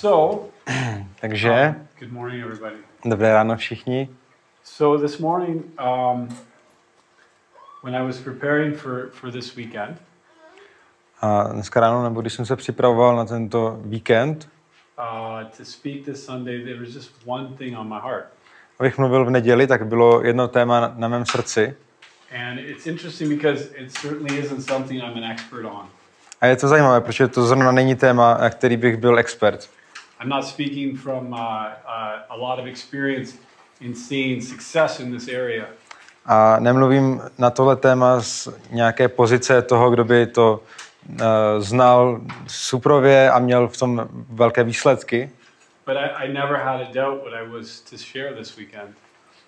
So Takže, good morning, everybody. dobré ráno všichni. So this morning, um, when I was preparing for for this weekend, A dneska ráno, nebo když jsem se připravoval na tento víkend, uh, to speak this Sunday, there was just one thing on my heart, abych mluvil v neděli, tak bylo jedno téma na, na mém srdci. and it's interesting because it certainly isn't something I'm an expert on. A je to zajímavé, protože to zrovna není téma, na který bych byl expert. I'm not speaking from uh, uh, a lot of experience in seeing success in this area. A nemluvím na tohle téma z nějaké pozice toho, kdo by to uh, znal suprově a měl v tom velké výsledky. But I, I never had a doubt what I was to share this weekend.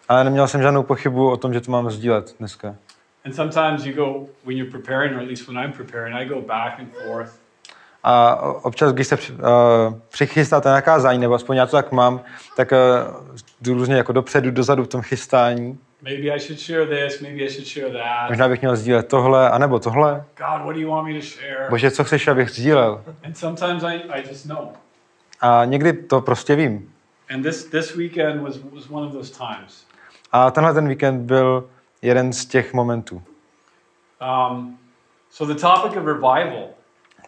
Ale neměl jsem žádnou pochybu o tom, že to mám sdílet dneska. And sometimes you go, when you're preparing, or at least when I'm preparing, I go back and forth. A občas, když se uh, přichystáte na kázání, nebo aspoň já to tak mám, tak uh, jdu různě jako dopředu, dozadu v tom chystání. Maybe I should share this, maybe I should share that. Možná bych měl sdílet tohle, anebo tohle. God, what do you want me to share? Bože, co chceš, abych sdílel? And sometimes I, I just know. A někdy to prostě vím. And this, this weekend was, was one of those times. A tenhle ten víkend byl jeden z těch momentů. Um, so the topic of revival,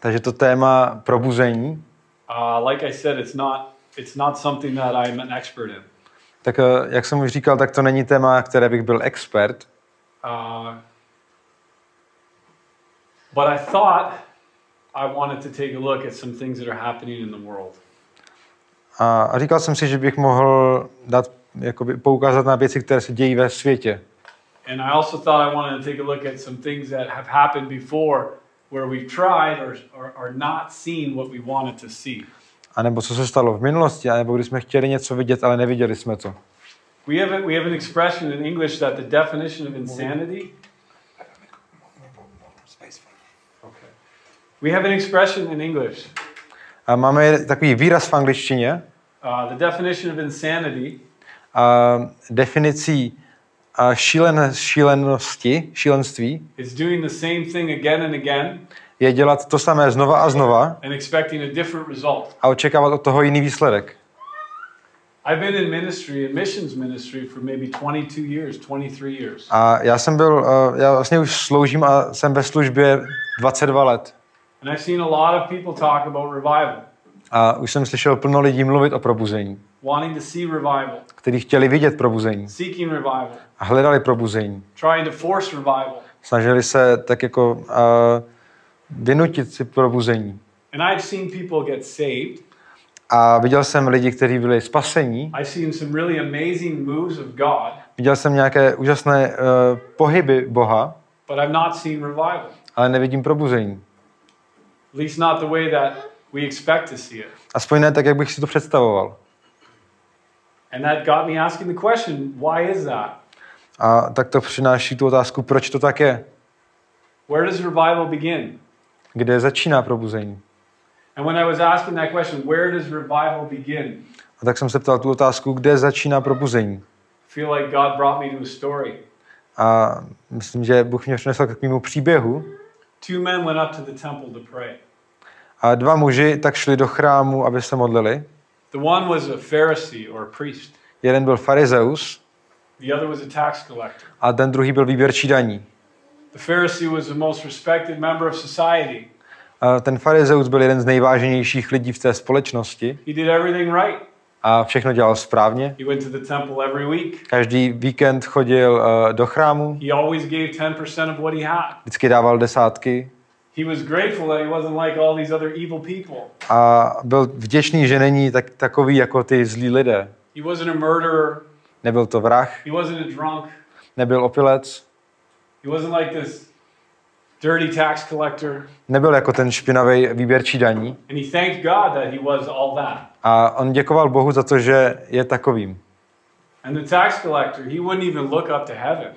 Takže to téma probuzení, uh, like I said, it's not, it's not something that I'm an expert in. tak eh, jak jsem už říkal, tak to není téma, které bych byl expert. Uh, but I thought I wanted to take a look at some things that are happening in the world. A, a říkal jsem si, že bych mohl dát, jakoby, poukázat na věci, které se dějí ve světě. And I also thought I wanted to take a look at some things that have happened before where we've tried or, or, or not seen what we wanted to see. A nebo co se stalo v minulosti, anebo když jsme chtěli něco vidět, ale neviděli jsme to. We have, a, we have an expression in English that the definition of insanity. Okay. We have an expression in English. A máme takový výraz v angličtině, Uh, the definition of insanity a definicí a šílen, šílenosti, šílenství is doing the same thing again and again je dělat to samé znova a znova and expecting a different result. a očekávat od toho jiný výsledek. I've been in ministry, in missions ministry, for maybe 22 years, 23 years. A já jsem byl, eh, já vlastně už sloužím a jsem ve službě 22 let. And I've seen a lot of people talk about revival, A už jsem slyšel plno lidí mluvit o probuzení, wanting to see revival, kteří chtěli vidět probuzení a hledali probuzení. trying to force revival. Snažili se tak jako uh, vynutit si probuzení. A viděl jsem lidi, kteří byli spasení. I've seen some really amazing moves of God, Viděl jsem nějaké úžasné uh, pohyby Boha, but I've not seen revival. ale nevidím probuzení. At least not the way that we expect to see it. Aspoň ne tak, jak bych si to představoval. And that got me asking the question, why is that? A tak to přináší tu otázku, proč to tak je? Where does revival begin? Kde začíná probuzení? And when I was asking that question, where does revival begin? A tak jsem se ptal tu otázku, kde začíná probuzení? I feel like God brought me to a story. A myslím, že Bůh mě přinesl k mému příběhu. Two men went up to the temple to pray. A dva muži tak šli do chrámu, aby se modlili. The one was a Pharisee or a priest. Jeden byl farizeus The other was a tax collector. a ten druhý byl výběrčí daní. The Pharisee was the most respected member of society. A ten farizeus byl jeden z nejváženějších lidí v té společnosti He did everything right. a všechno dělal správně. He went to the temple every week. Každý víkend chodil uh, do chrámu, He always gave 10% of what he had. vždycky dával desátky He was grateful that he wasn't like all these other evil people. a byl vděčný, že není tak, takový jako ty zlí lidé. He wasn't a murderer. Nebyl to vrah, He wasn't a drunk. nebyl opilec, He wasn't like this dirty tax collector. nebyl jako ten špinavý výběrčí daní. And he thanked God that he was all that. A on děkoval Bohu za to, že je takovým. And the tax collector, he wouldn't even look up to heaven,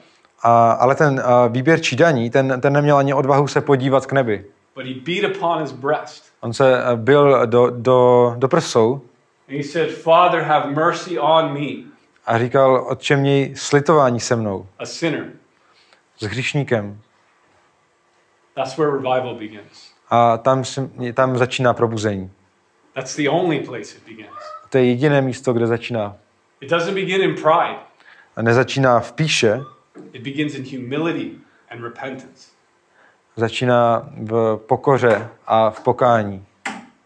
A, ale ten uh, výběrčí daní, ten, ten neměl ani odvahu se podívat k nebi. but he beat upon his breast. On se uh, byl do, do, do prsou And he said, Father, have mercy on me, a říkal, otče měj slitování se mnou, a sinner. s hříšníkem. That's where revival begins. A tam, tam začíná probuzení. That's the only place it begins. To je jediné místo, kde začíná. It doesn't begin in pride, A nezačíná v píše, it begins in humility and repentance. začíná v pokoře a v pokání.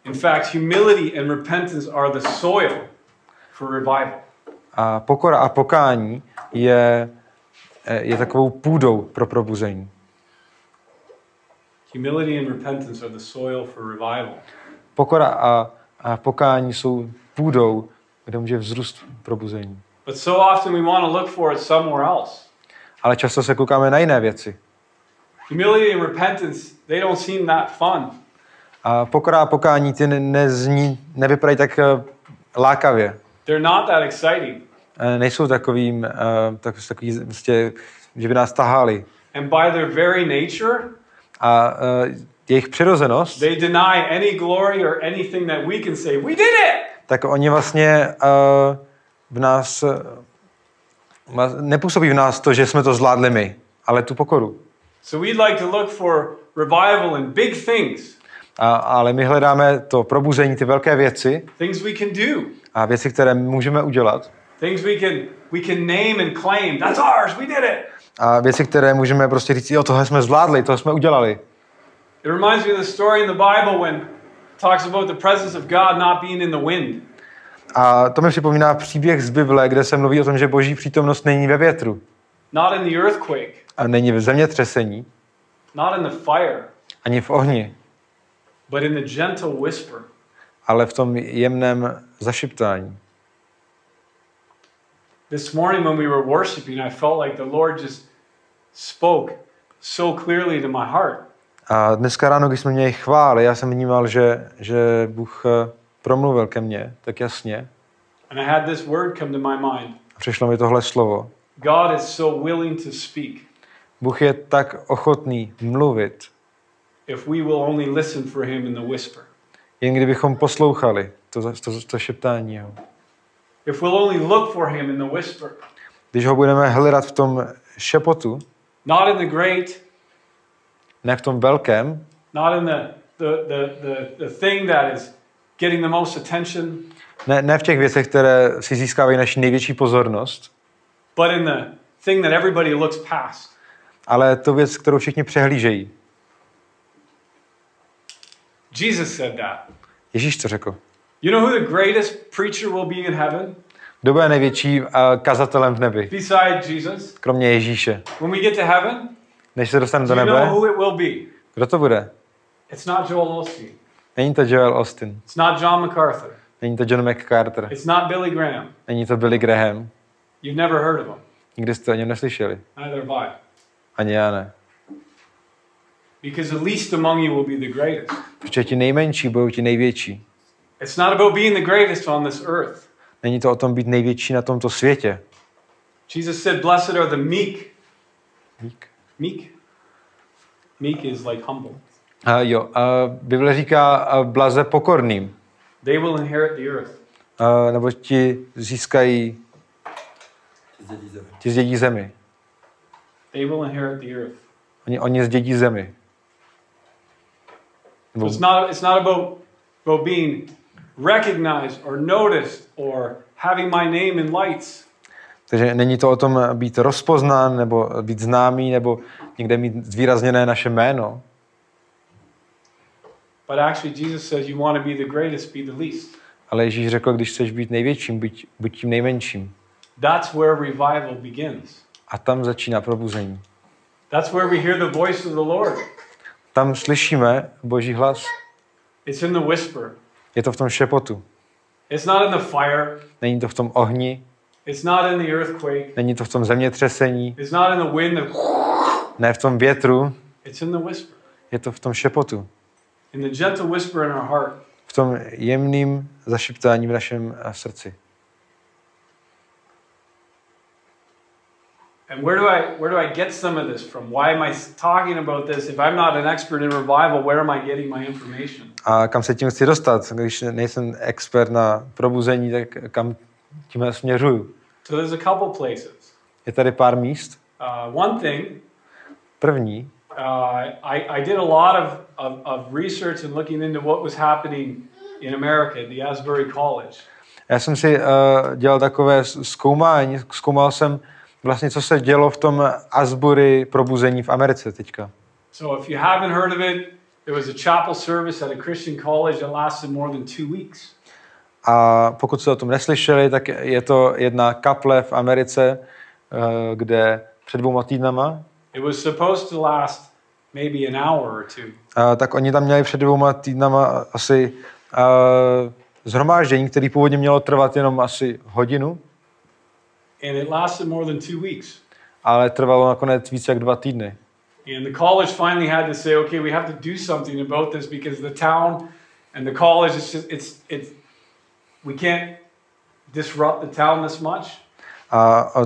In fact, humility and repentance are the soil for revival. A pokora a pokání je, je takovou půdou pro probuzení. Humility and repentance are the soil for revival. Pokora a, a pokání jsou půdou, kde může vzrůst probuzení. But so often we want to look for it somewhere else. Ale často se koukáme na jiné věci. Humility and repentance, they don't seem that fun. A pokora a pokání ty ne- nezní, nevypadají tak eh, lákavě. They're not that exciting. Eh, Nejsou takovým, eh, tak, takový, prostě, že by nás tahali. And by their very nature, A eh, jejich přirozenost, they deny any glory or anything that we can say, we did it! tak oni vlastně eh, v nás, nepůsobí v nás to, že jsme to zvládli my, ale tu pokoru. So we'd like to look for revival in big things, A, ale my hledáme to probuzení, ty velké věci things we can do, a věci, které můžeme udělat things we can we can name and claim. That's ours. We did it. a věci, které můžeme prostě říct, jo, tohle jsme zvládli, tohle jsme udělali. It reminds me of the story in the Bible when it talks about the presence of God not being in the wind. A to mi připomíná příběh z Bible, kde se mluví o tom, že boží přítomnost není ve větru not in the earthquake, a není v zemětřesení, not in the fire, ani v ohni, but in the gentle whisper. ale v tom jemném zašiptání. This morning when we were worshiping, I felt like the Lord just spoke so clearly to my heart. A dneska ráno, když jsme měli chvály, já jsem vnímal, že, že Bůh eh, promluvil ke mně tak jasně. And I had this word come to my mind. A přišlo mi tohle slovo. God is so willing to speak Bůh je tak ochotný mluvit, if we will only listen for him in the whisper. jen kdybychom poslouchali to, to, to šeptání jeho. If we'll only look for him in the whisper. Když ho budeme hledat v tom šepotu, Not in the great, ne v tom velkém, not in the, the, the, the, the thing that is getting the most attention, ne, ne v těch věcech, které si získávají naši největší pozornost, but in the thing that everybody looks past. ale to věc, kterou všichni přehlížejí. Jesus said that. Ježíš to řekl. You know who the greatest preacher will be in heaven Kdo bude největší uh, kazatelem v nebi? besides Jesus? Kromě Ježíše. When we get to heaven, Než se dostane do you know nebe, who it will be? kdo to bude? It's not Joel Osteen. Není to Joel Austin. It's not John MacArthur. Není to John McCarter. It's not Billy Graham. Není to Billy Graham. You've never heard of him. Nikdy jste o něm neslyšeli. Neither have I. Ani já ne. Because the least among you will be the greatest. Protože ti nejmenší budou ti největší. It's not about being the greatest on this earth. Není to o tom být největší na tomto světě. Jesus said, Blessed are the meek. Dík. Meek? Meek is like humble. A jo, a Bible říká a blaze pokorným, They will inherit the earth. a, nebo ti získají, ti zdědí zemi. They will inherit the earth. Oni, oni zdědí zemi. So Nebo, it's not, it's not about, about being recognized or noticed or having my name in lights. takže není to o tom být rozpoznán, nebo být známý, nebo někde mít zvýrazněné naše jméno. But actually, Jesus says you want to be the greatest, be the least. Ale Ježíš řekl, když chceš být největším, buď, buď tím nejmenším. That's where revival begins. A tam začíná probuzení. That's where we hear the voice of the Lord. Tam slyšíme Boží hlas. It's in the whisper. Je to v tom šepotu. It's not in the fire. Není to v tom ohni, It's not in the earthquake. není to v tom zemětřesení, It's not in the wind. That, ne v tom větru, it's in the whisper. je to v tom šepotu. In the gentle whisper in our heart. V tom jemným zašiptání v našem eh, srdci. And where do I where do I get some of this from? Why am I talking about this? If I'm not an expert in revival, where am I getting my information? A kam se tím chci dostat? Když nejsem expert na probuzení, tak kam tím směřuju? So there's a couple places. Je tady pár míst. Uh, one thing, První, uh, I, I did a lot of, of, of research and looking into what was happening in America at the Asbury College. Já jsem si uh, dělal takové zkoumání, zkoumal jsem vlastně, co se dělo v tom Asbury probuzení v Americe teďka. So if you haven't heard of it, there was a chapel service at a Christian college that lasted more than two weeks. A pokud jste o tom neslyšeli, tak je to jedna kaple v Americe, uh, kde před dvouma týdnama, It was supposed to last maybe an hour or two. uh, tak oni tam měli před dvouma týdnama asi uh, zhromáždění, který původně mělo trvat jenom asi hodinu, And it lasted more than two weeks. ale trvalo nakonec více jak dva týdny. And the college finally had to say, okay, we have to do something about this because the town and the college, it's just, it's, it's, we can't disrupt the town this much. A, a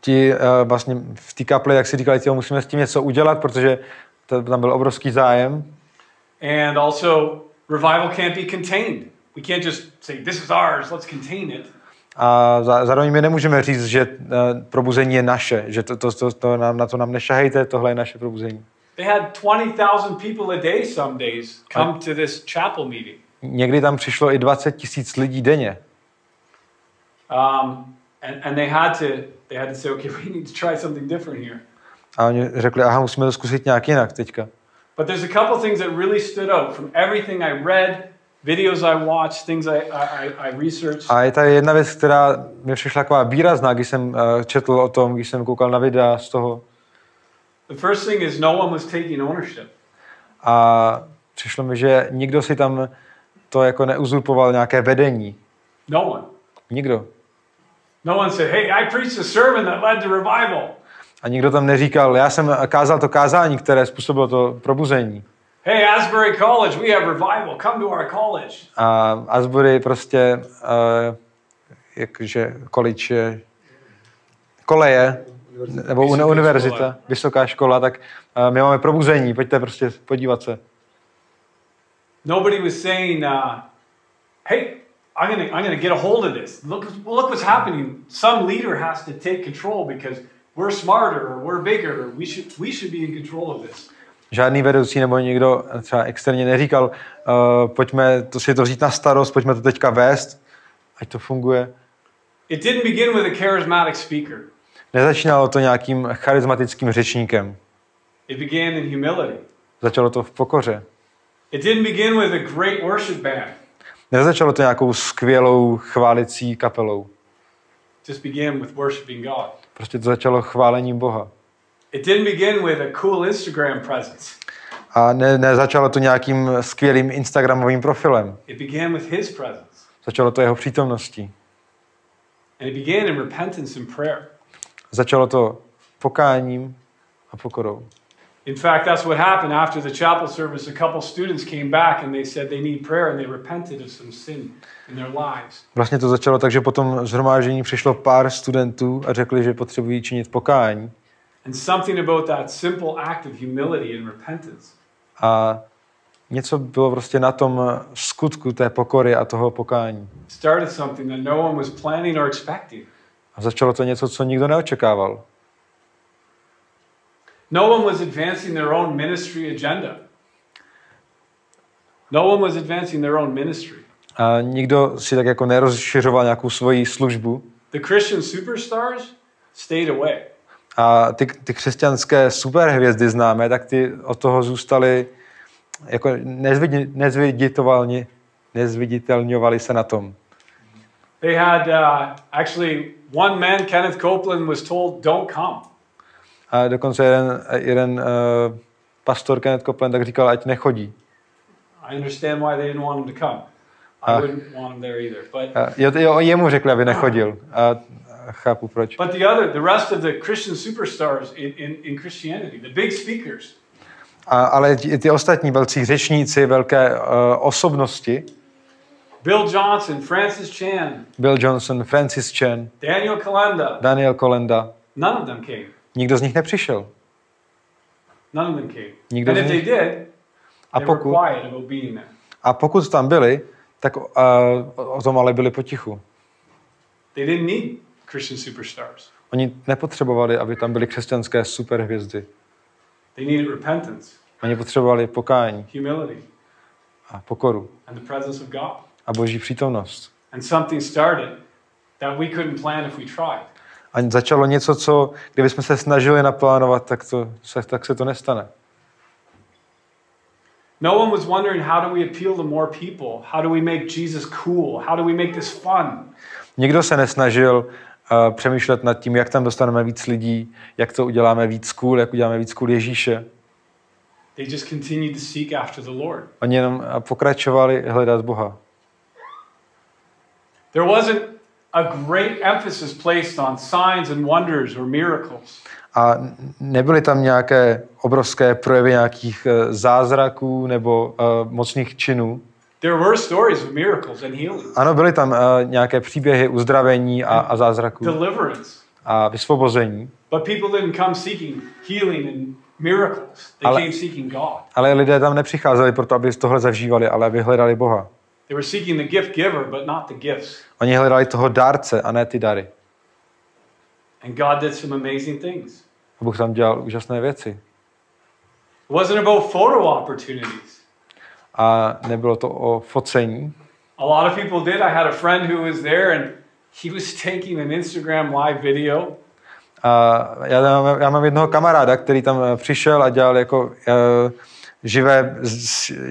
ti uh, vlastně v té kapli, jak si říkali, tyjo, musíme s tím něco udělat, protože to, tam byl obrovský zájem. And also, revival can't be contained. We can't just say, this is ours, let's contain it. A zá- zároveň my nemůžeme říct, že uh, probuzení je naše, že to, to, to, to nám, na to nám nešahejte, tohle je naše probuzení. They had 20,000 people a day some days come to this chapel meeting. Někdy tam přišlo i 20 tisíc lidí denně. Um, and, and they had to they had to say, okay, we need to try something different here. A oni řekli, aha, musíme to zkusit nějak jinak teďka. But there's a couple things that really stood out from everything I read, videos I watched, things I, I, I researched. A je tady jedna věc, která mi přišla taková výrazná, když jsem uh, četl o tom, když jsem koukal na videa z toho. The first thing is no one was taking ownership. A přišlo mi, že nikdo si tam to jako neuzurpoval nějaké vedení. No one. Nikdo. No one said, hey, I preached a sermon that led to revival. A nikdo tam neříkal, já jsem kázal to kázání, které způsobilo to probuzení. Hey, Asbury College, we have revival. Come to our college. A Asbury prostě, uh, jakže college, je- koleje, nebo Vysoká uni- univerzita, škola. vysoká škola, tak uh, my máme probuzení, pojďte prostě podívat se. Nobody was saying, uh, hey, I'm gonna, I'm gonna get a hold of this. Look, look what's happening. Some leader has to take control because we're smarter or we're bigger. Or we should, we should be in control of this. Žádný vedoucí nebo někdo třeba externě neříkal, uh, pojďme to si to vzít na starost, pojďme to teďka vést, ať to funguje. It didn't begin with a charismatic speaker. Nezačínalo to nějakým charismatickým řečníkem. It began in humility. Začalo to v pokoře. It didn't begin with a great worship band. Nezačalo to nějakou skvělou chválicí kapelou. Just began with worshiping God. Prostě to začalo chválením Boha. It didn't begin with a cool Instagram presence. A ne, nezačalo to nějakým skvělým Instagramovým profilem. It began with His presence. Začalo to jeho přítomností. And it began in repentance and prayer. Začalo to pokáním a pokorou. In fact, that's what happened after the chapel service. A couple students came back and they said they need prayer and they repented of some sin in their lives. Vlastně to začalo tak, že potom zhromáždění přišlo pár studentů a řekli, že potřebují činit pokání. And something about that simple act of humility and repentance A něco bylo prostě na tom skutku té pokory a toho pokání. started something that no one was planning or expecting. A začalo to něco, co nikdo neočekával. No one was advancing their own ministry agenda. No one was advancing their own ministry. A nikdo si tak jako nerozšiřoval nějakou svoji službu. The Christian superstars stayed away. A ty, ty křesťanské superhvězdy známe, tak ty od toho zůstaly jako nezvidi- nezviditelně, nezviditelňovali se na tom. They had uh, actually one man, Kenneth Copeland, was told, "Don't come." A dokonce jeden, jeden uh, pastor Kenneth Copeland tak říkal, ať nechodí. I understand why they didn't want him to come. I Ah. wouldn't want him there either. But A jo, jo, jemu řekli, aby nechodil. A, a chápu proč. but the other, the rest of the Christian superstars in, in, in Christianity, the big speakers, A, ale ti, ty ostatní velcí řečníci, velké uh, osobnosti, Bill Johnson, Francis Chan, Bill Johnson, Francis Chan, Daniel Kalenda, Daniel Kolenda, none of them came. Nikdo z nich nepřišel. None of them came. Nikdo and z if they nich- did, A pokud, a pokud tam byli, tak uh, o tom ale byli potichu. They didn't need Christian superstars. Oni nepotřebovali, aby tam byly křesťanské superhvězdy. They needed repentance, Oni potřebovali pokání humility. a pokoru and the presence of God. a boží přítomnost. And something started that we couldn't plan if we tried. A začalo něco, co kdybychom se snažili naplánovat, tak, to, se, tak se to nestane. No one was wondering how do we appeal to more people? How do we make Jesus cool? How do we make this fun? Nikdo se nesnažil uh, přemýšlet nad tím, jak tam dostaneme víc lidí, jak to uděláme víc cool, jak uděláme víc cool Ježíše. They just continued to seek after the Lord. Oni jenom eh, pokračovali hledat Boha. There wasn't a great emphasis placed on signs and wonders or miracles. A nebyly tam nějaké obrovské projevy nějakých eh, zázraků nebo uh, mocných činů. There were stories of miracles and healing, Ano, byly tam uh, nějaké příběhy uzdravení a, a zázraků deliverance. a vysvobození, But people didn't come seeking healing and miracles. They Ale- came seeking God. ale lidé tam nepřicházeli proto, aby tohle zavžívali, ale aby hledali Boha. They were seeking the gift giver, but not the gifts. Oni hledali toho dárce a ne ty dary. And God did some amazing things. A Bůh tam dělal úžasné věci. It wasn't about photo opportunities. A nebylo to o focení. A lot of people did. I had a friend who was there and he was taking an Instagram live video. A já, mám, já mám jednoho kamaráda, který tam eh, přišel a dělal jako uh, živé,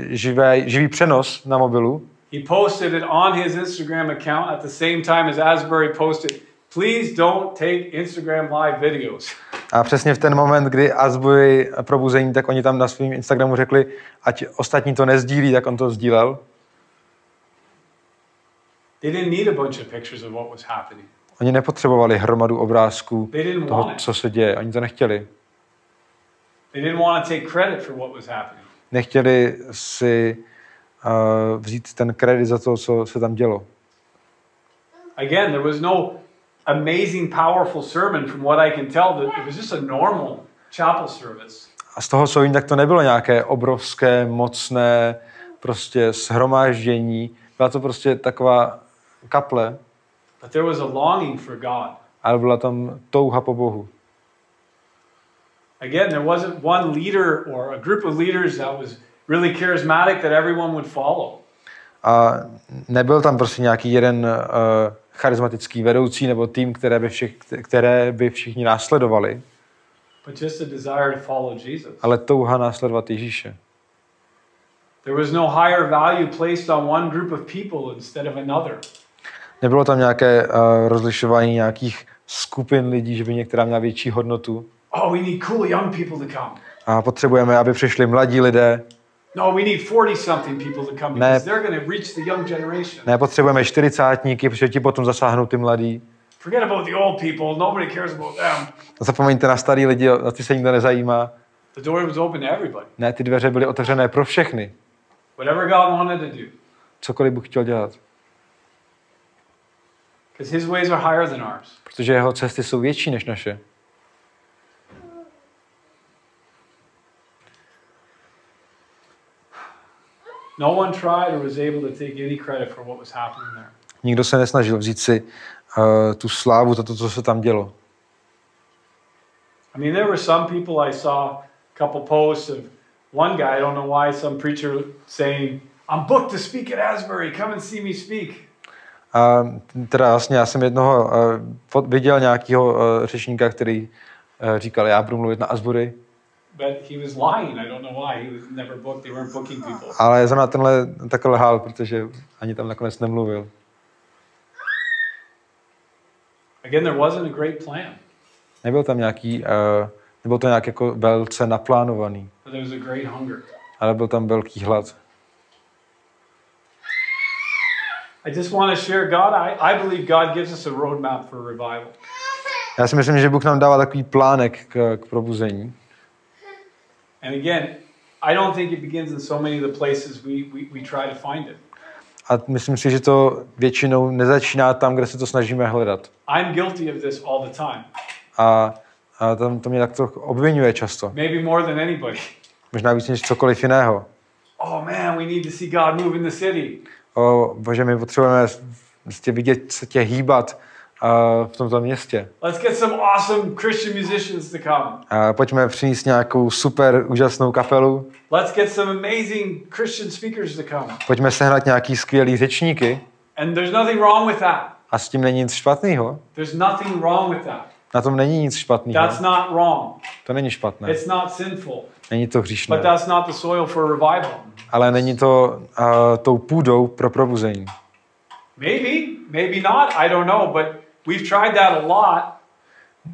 živé, živý přenos na mobilu. He posted it on his Instagram account at the same time as Asbury posted, please don't take Instagram live videos. A přesně v ten moment, kdy Asbury probuzení, tak oni tam na svém Instagramu řekli, ať ostatní to nezdílí, tak on to sdílel. They didn't need a bunch of pictures of what was happening. Oni nepotřebovali hromadu obrázků toho, co se děje. Oni to nechtěli. They didn't want to take credit for what was happening. Nechtěli si vzít ten kredit za to, co se tam dělo. Again, there was no amazing, powerful sermon from what I can tell. That it was just a normal chapel service. A z toho, co vím, tak to nebylo nějaké obrovské, mocné prostě shromáždění. Byla to prostě taková kaple, But there was a longing for God. ale byla tam touha po Bohu. Again, there wasn't one leader or a group of leaders that was really charismatic that everyone would follow. A nebyl tam prostě nějaký jeden uh, charismatický vedoucí nebo tým, které by, všich, které by všichni následovali, but just a desire to follow Jesus. ale touha následovat Ježíše. There was no higher value placed on one group of people instead of another. Nebylo tam nějaké uh, rozlišování nějakých skupin lidí, že by některá měla větší hodnotu. Oh, we need cool young people to come. A potřebujeme, aby přišli mladí lidé. No, we need 40 something people to come because they're going to reach the young generation. Ne, potřebujeme čtyřicátníky, protože ti potom zasáhnou ty mladí. Forget about the old people. Nobody cares about them. Zapomeňte na starý lidi, na ty se nikdo nezajímá. The door was open to everybody. Ne, ty dveře byly otevřené pro všechny. Whatever God wanted to do. Cokoliv Bůh chtěl dělat. Because his ways are higher than ours. Protože jeho cesty jsou větší než naše. No one tried or was able to take any credit for what was happening there. Nikdo se nesnažil vzít si uh, tu slávu, za to, co se tam dělo. I mean, there were some people I saw a couple posts of one guy, I don't know why, some preacher saying, I'm booked to speak at Asbury, come and see me speak. A teda vlastně já jsem jednoho uh, viděl nějakého uh, řečníka, který uh, říkal, já budu mluvit na Asbury, But he was lying. I don't know why. He was never booked. They weren't booking people. ale zrovna tenhle takhle lhal, protože ani tam nakonec nemluvil. Again, there wasn't a great plan, Nebyl tam nějaký, uh, nebyl to nějak jako velce naplánovaný, but there was a great hunger. ale byl tam velký hlad. I just want to share God. I, I believe God gives us a roadmap for revival. Já si myslím, že Bůh nám dává takový plánek k, k probuzení. And again, I don't think it begins in so many of the places we, we, we try to find it. A myslím si, že to většinou nezačíná tam, kde se to snažíme hledat. I'm guilty of this all the time, A, a tam to mě tak to obvinuje často. maybe more than anybody. Možná víc než cokoliv jiného. Oh man, we need to see God move in the city. O, bože, my potřebujeme prostě vidět se tě hýbat v tomto městě. Let's get some awesome Christian musicians to come. A pojďme přinést nějakou super úžasnou kapelu. Let's get some amazing Christian speakers to come. Pojďme sehnat nějaký skvělý řečníky. And there's nothing wrong with that. A s tím není nic špatného. There's nothing wrong with that. Na tom není nic špatného. That's not wrong. To není špatné. It's not sinful. Není to But hříšné. that's not the soil for revival. Ale není to uh, tou půdou pro probuzení. Maybe, maybe not. I don't know. But we've tried that a lot.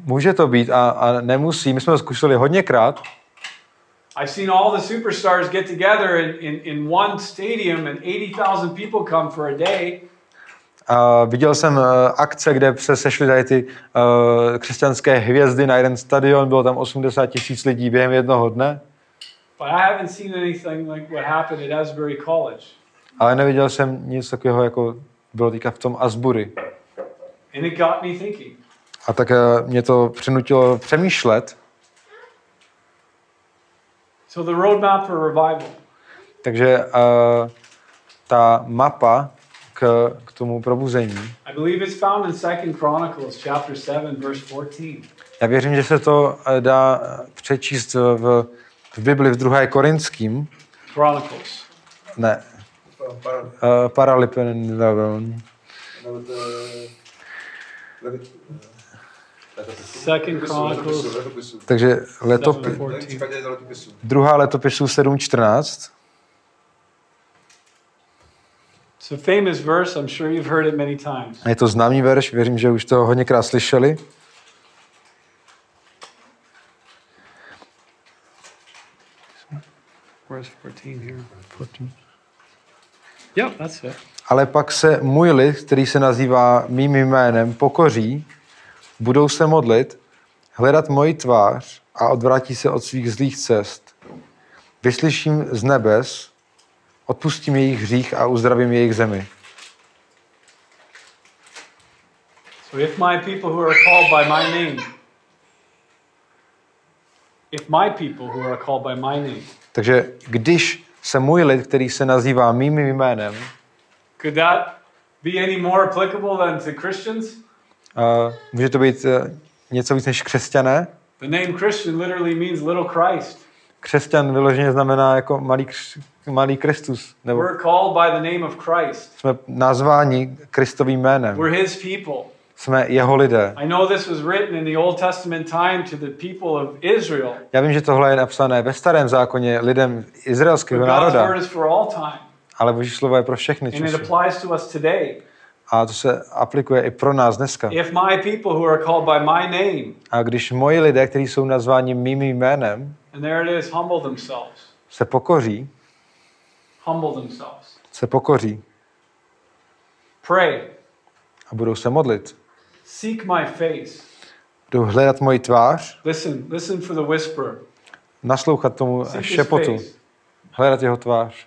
Může to být a, a nemusí. My jsme to zkusili hodněkrát. I've seen all the superstars get together in, in, in one stadium and 80,000 people come for a day. A viděl jsem uh, akce, kde se sešly tady ty uh, křesťanské hvězdy na jeden stadion. Bylo tam 80 tisíc lidí během jednoho dne. But I haven't seen anything like what happened at Asbury College. Ale neviděl jsem nic takového, jako bylo teďka v tom Asbury. And it got me thinking. A tak uh, mě to přinutilo přemýšlet. So the roadmap for revival. Takže uh, ta mapa k, k tomu probuzení, I believe it's found in Second Chronicles chapter 7 verse 14. já věřím, že se to eh, dá eh, přečíst v, v Bibli v 2. Korinským, Chronicles. ne, Para, uh, Paralipen, Second Chronicles. takže letop, Seven. I případě do letopisu. druhá letopisu 7.14. It's a famous verse. I'm sure you've heard it many times. Je to známý verš, věřím, že už to hodněkrát slyšeli. Where's 14 here? 14. Yep, that's it. Ale pak se můj lid, který se nazývá mým jménem, pokoří, budou se modlit, hledat moji tvář a odvrátí se od svých zlých cest. Vyslyším z nebes, odpustím jejich hřích a uzdravím jejich zemi. So if my people who are called by my name, if my people who are called by my name, Takže když se můj lid, který se nazývá mým jménem, could that be any more applicable than to Christians? uh, může to být uh, něco víc než křesťané. The name Christian literally means little Christ. Křesťan vyloženě znamená jako malý, kř- malý Kristus. Nebo We're called by the name of Christ. jsme nazváni Kristovým jménem. We're his people. Jsme jeho lidé. I know this was written in the Old Testament time to the people of Israel, Já vím, že tohle je napsané ve starém zákoně lidem izraelského God's národa, word is for all time. Ale Boží slovo je pro všechny And it časy. applies to us today. A to se aplikuje i pro nás dneska. If my people who are called by my name, A když moji lidé, kteří jsou nazváni mým jménem, and there it is, humble themselves, se pokoří, humble themselves, se pokoří pray, a budou se modlit, seek my face, budou hledat moji tvář, listen, listen for the whisper, naslouchat tomu seek his šepotu, face, hledat jeho tvář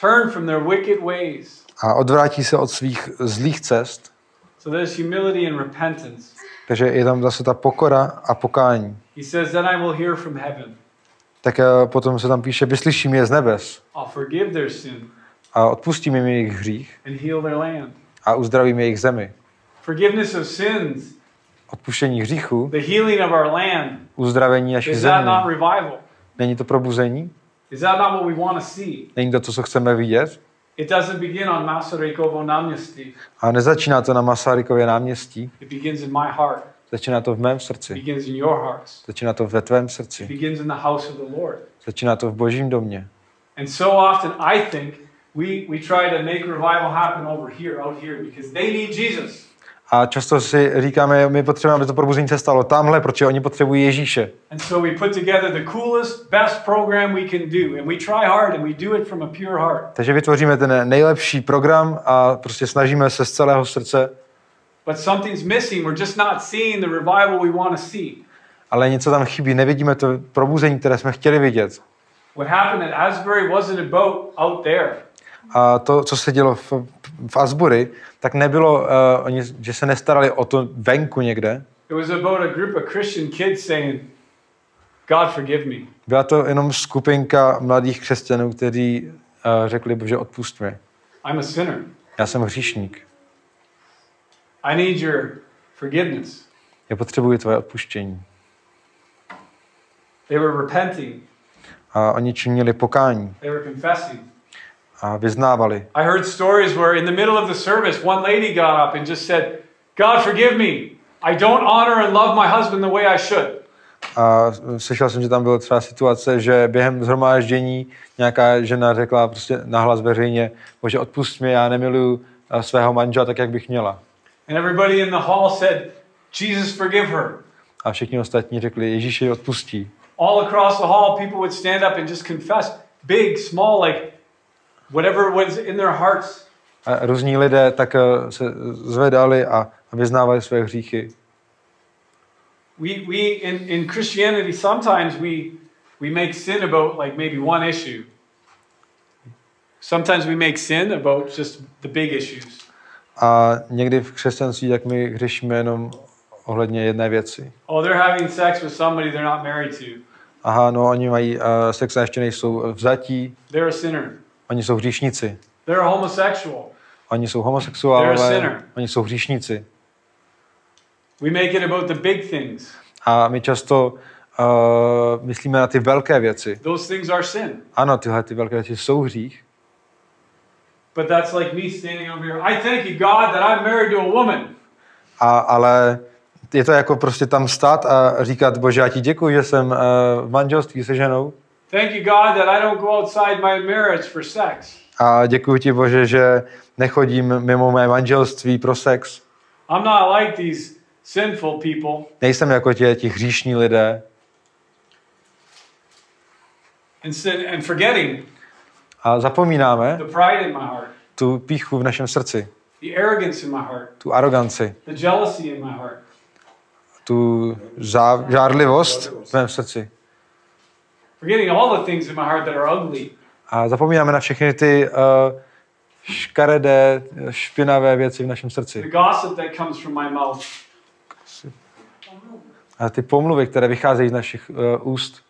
turn from their wicked ways. a odvrátí se od svých zlých cest. So there's humility and repentance. Takže je tam zase ta pokora a pokání. He says, then I will hear from heaven. Tak eh, potom se tam píše, vyslyším je z nebes I'll forgive their sin a odpustím jim jejich hřích and heal their land. a uzdravím jejich zemi. Forgiveness of sins, Odpuštění hříchu, the healing of our land. uzdravení not revival? Není to probuzení? Is that not what we want to see? Není to to, co chceme vidět? It doesn't begin on Masarykovo náměstí. A nezačíná to na Masarykově náměstí, It begins in my heart. začíná to v mém It srdci, begins in your hearts. začíná to ve tvém It srdci, begins in the house of the Lord. začíná to v božím domě. And so often I think we, we try to make revival happen over here, out here, because they need Jesus. A často si říkáme, my potřebujeme, aby to probuzení se stalo tamhle, protože oni potřebují Ježíše. And so we put together the coolest, best program we can do. And we try hard and we do it from a pure heart. Takže vytvoříme ten nejlepší program a prostě snažíme se z celého srdce, But something's missing. We're just not seeing the revival we want to see. ale něco tam chybí, nevidíme to probuzení, které jsme chtěli vidět. What happened at Asbury wasn't about out there. A to, co se dělo v, v Asbury, tak nebylo, uh, oni, že se nestarali o to venku někde. It was about a group of Christian kids saying, God, forgive me. Byla to jenom skupinka mladých křesťanů, kteří uh, řekli, Bože, odpust mi. I'm a sinner. Já jsem hříšník. I need your forgiveness. Já potřebuji tvoje odpuštění. They were repenting. A oni činili pokání They were confessing. Vyznávali. I heard stories where in the middle of the service, one lady got up and just said, God, forgive me. I don't honor and love my husband the way I should. A slyšel jsem, že tam byla třeba situace, že během zhromáždění nějaká žena řekla prostě nahlas veřejně, bože odpust mi, já nemiluju eh, svého manžela tak, jak bych měla. And everybody in the hall said, Jesus, forgive her. A všichni ostatní řekli, Ježíši odpustí. All across the hall, people would stand up and just confess, big, small, like whatever was in their hearts. A různí lidé tak eh, se zvedali a a vyznávali své hříchy. We, we in, in Christianity, sometimes we, we make sin about like maybe one issue. Sometimes we make sin about just the big issues. A někdy v křesťanství, jak my hřešíme jenom ohledně jedné věci. Oh, they're having sex with somebody they're not married to. Aha, no oni mají uh, sex a ještě nejsou vzatí, They're a sinner. Oni jsou hříšníci. They're homosexual. Oni jsou homosexuálové, oni jsou hříšníci. We make it about the big things. A my často uh, myslíme na ty velké věci. Those things are sin. Ano, tyhle ty velké věci jsou hřích, But that's like me standing over here. I thank you, God, that I'm married to a woman. a, ale je to jako prostě tam stát a říkat, bože, já ti děkuji, že jsem uh, v manželství se ženou Thank you, God, that I don't go outside my marriage for sex. a děkuji ti, bože, že nechodím mimo mé manželství pro sex. I'm not like these sinful people. Nejsem jako tě, ti hříšní lidé. And, sin, and forgetting A zapomínáme the pride in my heart, tu píchu v našem srdci, the arrogance in my heart, tu aroganci, the jealousy in my heart. tu žárlivost v mém srdci. Forgetting all the things in my heart that are ugly. A zapomínáme na všechny ty uh, škaredé, špinavé věci v našem The srdci. gossip that comes from my mouth. A ty pomluvy, které vycházejí z našich uh, úst.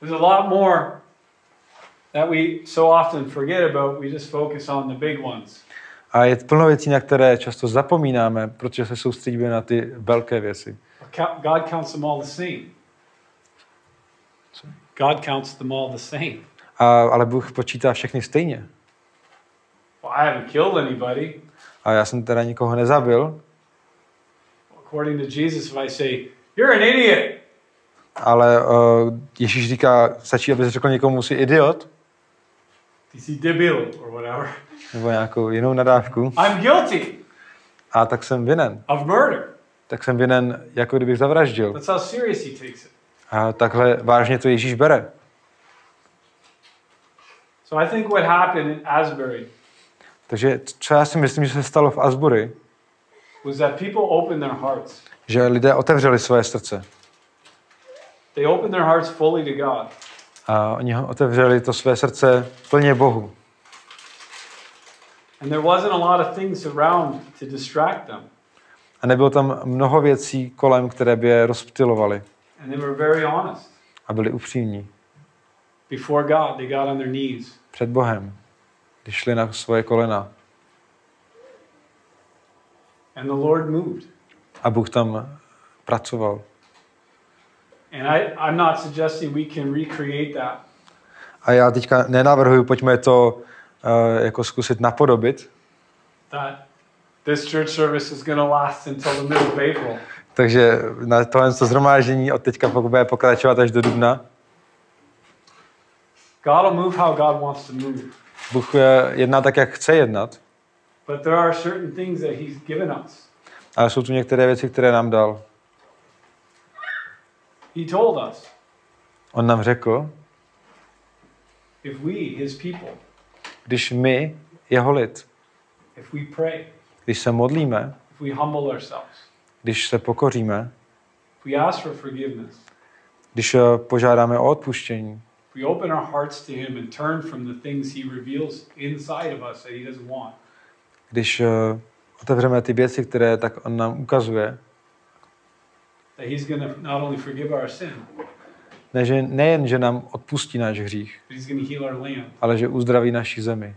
There's a lot more that we so often forget about. We just focus on the big ones. A je plno věcí, na které často zapomínáme, protože se soustředíme na ty velké věci. God counts them all the same. God counts them all the same. A, ale Bůh počítá všechny stejně. Well, I haven't killed anybody. A já jsem teda nikoho nezabil, According to Jesus, if I say, You're an idiot, ale uh, Ježíš říká, stačí, aby řekl někomu, jsi idiot, ty jsi debil, or whatever, nebo nějakou jinou nadávku, I'm guilty a tak jsem vinen. of murder. Tak jsem vinen, jako kdybych zavraždil. That's how serious he takes it. A takhle vážně to Ježíš bere. So I think what happened in Asbury Takže co já si myslím, že se stalo v Asbury, was that people opened their hearts. že lidé otevřeli své srdce. They opened their hearts fully to God. A oni otevřeli to své srdce plně Bohu. And there wasn't a lot of things around to distract them. A nebylo tam mnoho věcí kolem, které by je rozptilovaly And they were very honest. a byli upřímní Before God, they got on their knees. před Bohem, když šli na svoje kolena. And the Lord moved. A Bůh tam pracoval. And I, I'm not suggesting we can recreate that. A já teďka nenavrhuji, pojďme to uh, jako zkusit napodobit. That this church service is going to last until the middle of April. Takže na tohle to zhromáždění od teďka bude pokračovat až do dubna. God will move how God wants to move. Bůh jedná tak, jak chce jednat, But there are certain things that He's given us. ale jsou tu některé věci, které nám dal. He told us On nám řekl, if we, His people, když my, jeho lid, if we pray, když se modlíme, if we humble ourselves, když se pokoříme, když eh, požádáme o odpuštění, if we open our hearts to Him and turn from the things He reveals inside of us that He doesn't want, když eh, otevřeme ty věci, které tak on nám ukazuje, that He's going to not only forgive our sin, ne, že, nejen, že nám odpustí náš hřích, but He's going to heal our land. ale že uzdraví naši zemi. The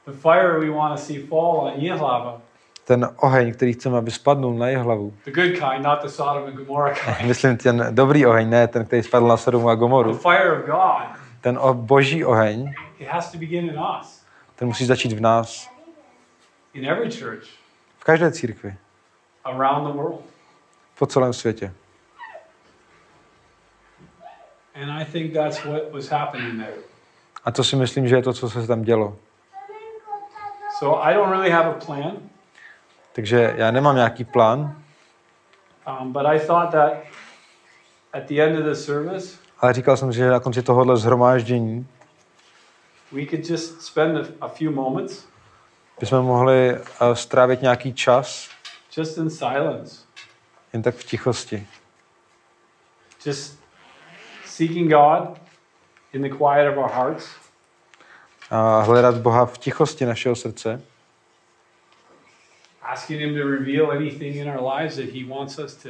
The fire we want to see fall on Jihlava, Ten oheň, který chceme, aby spadnul na jeho hlavu. the good kind, not the Sodom and Gomorrah kind. Myslím ten dobrý oheň, ne ten, který spadl na Sodomu a The Gomoru. fire of God, Ten o- boží oheň, it has to begin in us, ten musí začít v nás. in every church V každé církvi. around the world. Po celém světě. And I think that's what was happening there. A to si myslím, že je to, co se tam dělo. So I don't really have a plan, Takže já nemám nějaký plán, um, but I thought that at the end of the service, ale říkal jsem, že na konci tohohle zhromáždění we could just spend a, a few moments bychom mohli eh, strávit nějaký čas just in silence, jen tak v tichosti. just seeking God in the quiet of our hearts, A hledat Boha v tichosti našeho srdce. asking Him to reveal anything in our lives that He wants us to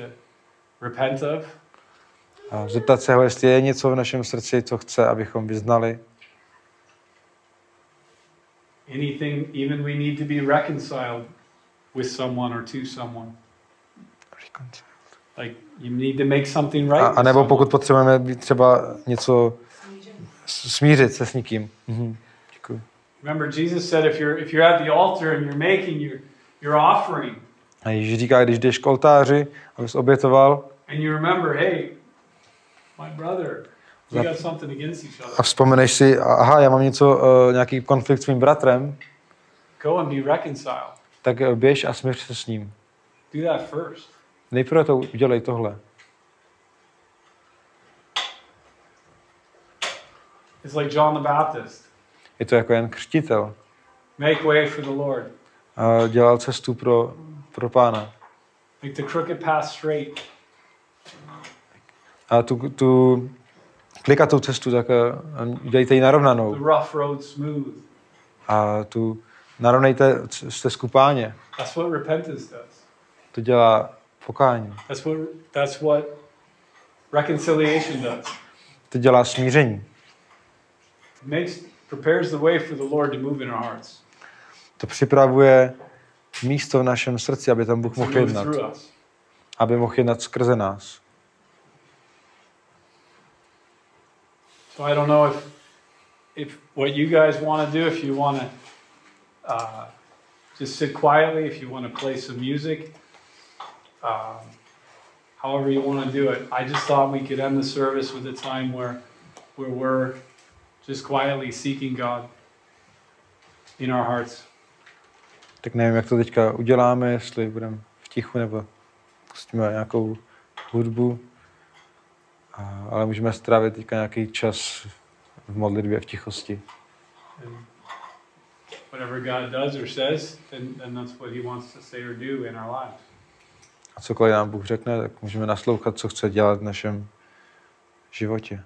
repent of, A zeptat se ho, jestli je něco v našem srdci, co chce, abychom vyznali. anything even we need to be reconciled with someone or to someone. Like you need to make something right. A, a nebo pokud potřebujeme být třeba něco smířit se s někým. Mhm. Remember, Jesus said, if you're if you're at the altar and you're making your your offering, A Ježíš říká, když jdeš k oltáři, abys obětoval and you remember, hey, my brother, we got something against each a other. vzpomeneš si, aha, já mám něco, uh, nějaký konflikt s mým bratrem, Go and be reconciled. tak eh, běž a smíř se s ním. Do that first. Nejprve to udělej tohle. It's like John the Baptist. Je to jako jen křtitel. Make way for the Lord. A dělal cestu pro, pro pána. Make the crooked path straight. A tu, tu klikatou cestu, tak udělejte ji The narovnanou. rough road smooth. A tu narovnejte stezku páně. That's what repentance does. To dělá pokání. That's what that's what reconciliation does. To dělá smíření. It makes prepares the way for the Lord to move in our hearts. To připravuje místo v našem srdci, aby tam Bůh mohl move jednat. through us. Aby mohl jednat skrze nás. So I don't know if if what you guys want to do, if you want to uh, just sit quietly, if you want to play some music, um, however you want to do it. I just thought we could end the service with a time where where we're just quietly seeking God in our hearts. Tak nevím, jak to teďka uděláme, jestli budeme v tichu nebo pustíme nějakou hudbu. A, ale můžeme strávit teďka nějaký čas v modlitbě, v tichosti. And whatever God does or says, then, then that's what He wants to say or do in our lives. A cokoliv nám Bůh řekne, tak můžeme naslouchat, co chce dělat v našem životě.